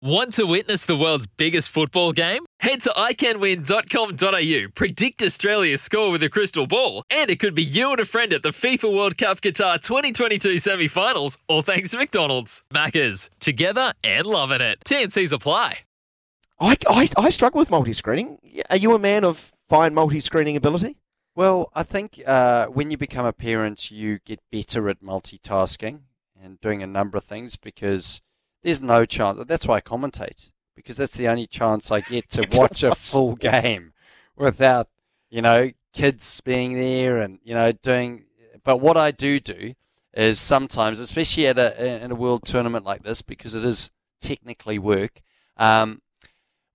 Want to witness the world's biggest football game? Head to iCanWin.com.au, predict Australia's score with a crystal ball, and it could be you and a friend at the FIFA World Cup Qatar 2022 semi finals, all thanks to McDonald's. Maccas, together and loving it. TNCs apply. I, I, I struggle with multi screening. Are you a man of fine multi screening ability? Well, I think uh, when you become a parent, you get better at multitasking and doing a number of things because there's no chance. That's why I commentate because that's the only chance I get to watch a full game without, you know, kids being there and you know doing. But what I do do is sometimes, especially at a in a world tournament like this, because it is technically work. Um,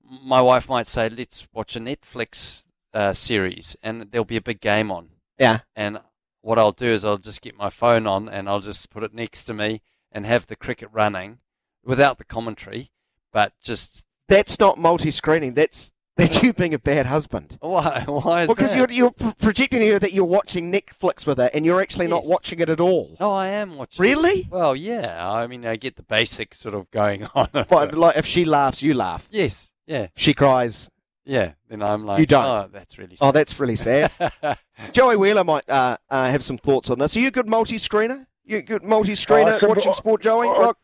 my wife might say, "Let's watch a Netflix uh, series," and there'll be a big game on. Yeah. And what I'll do is I'll just get my phone on and I'll just put it next to me and have the cricket running without the commentary, but just That's not multi screening. That's that's you being a bad husband. why? Why is Because that? you're, you're projecting here that you're watching Netflix with her and you're actually not watching it at all. Oh, I am watching. Really? Well, yeah. I mean, I get the basics sort of going on. But like, if she laughs, you laugh. yes, yeah, She cries. yeah. Then I'm like, You don't. Oh, that's really. Oh, Sad. that's really sad. Joey Wheeler might uh, uh, have some thoughts on this. Are you a good multi screener? You a good multi screener Oh, I watching sport, Joey? I- Rock?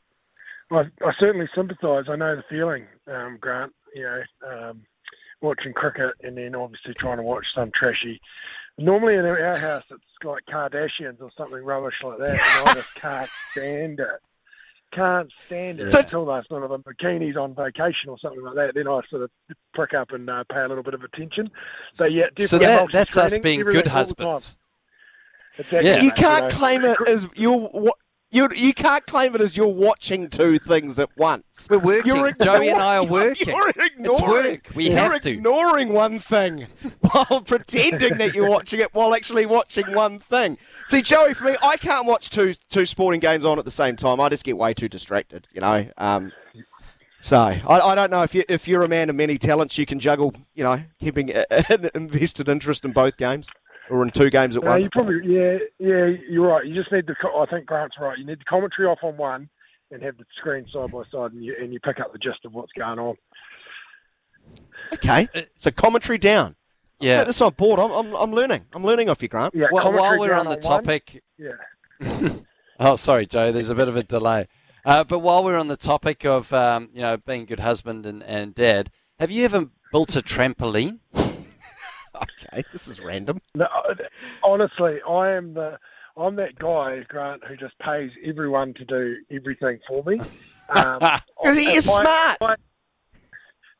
I, I certainly sympathise. I know the feeling, um, Grant. You know, um, watching cricket and then obviously trying to watch some trashy. Normally in our house, it's like Kardashians or something rubbish like that, and I just can't stand it. Can't stand it So- until those sort of bikinis on vacation or something like that. Then I sort of prick up and uh, pay a little bit of attention. But yeah, so that, that's us being good all the time. husbands. Exactly, Yeah. You mate, can't know. claim it as you're. You, you can't claim it as you're watching two things at once. We're working. You're Joey and I are working. You're ignoring, It's work. We have to. ignoring one thing while pretending that you're watching it while actually watching one thing. See, Joey, for me, I can't watch two two sporting games on at the same time. I just get way too distracted, you know. Um, so I, I don't know if you if you're a man of many talents, you can juggle, you know, keeping an invested interest in both games or in two games at No, once. you probably yeah yeah you're right. You just need the I think Grant's right. You need the commentary off on one and have the screen side by side, and you and you pick up the gist of what's going on. Okay, so commentary down. Yeah. this on board. I'm, I'm, I'm learning. I'm learning off you, Grant. Yeah, Well, while we're on the one. topic, Yeah, Oh, sorry, Joe. There's a bit of a delay. Uh, but while we're on the topic of um, you know being a good husband and, and dad, have you ever built a trampoline? Okay, this is random. no, honestly, I am the I'm that guy Grant who just pays everyone to do everything for me. Um, Because he is I- smart. I-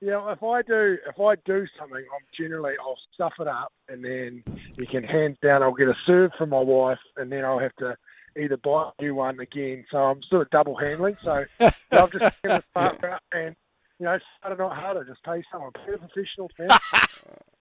yeah, if I do if I do something, I'm generally I'll stuff it up, and then you can hands down I'll get a serve from my wife, and then I'll have to either buy a new one again. So I'm sort of double handling. So I've just taken the route, and you know, it's harder not harder. To just pay someone, pay a professional.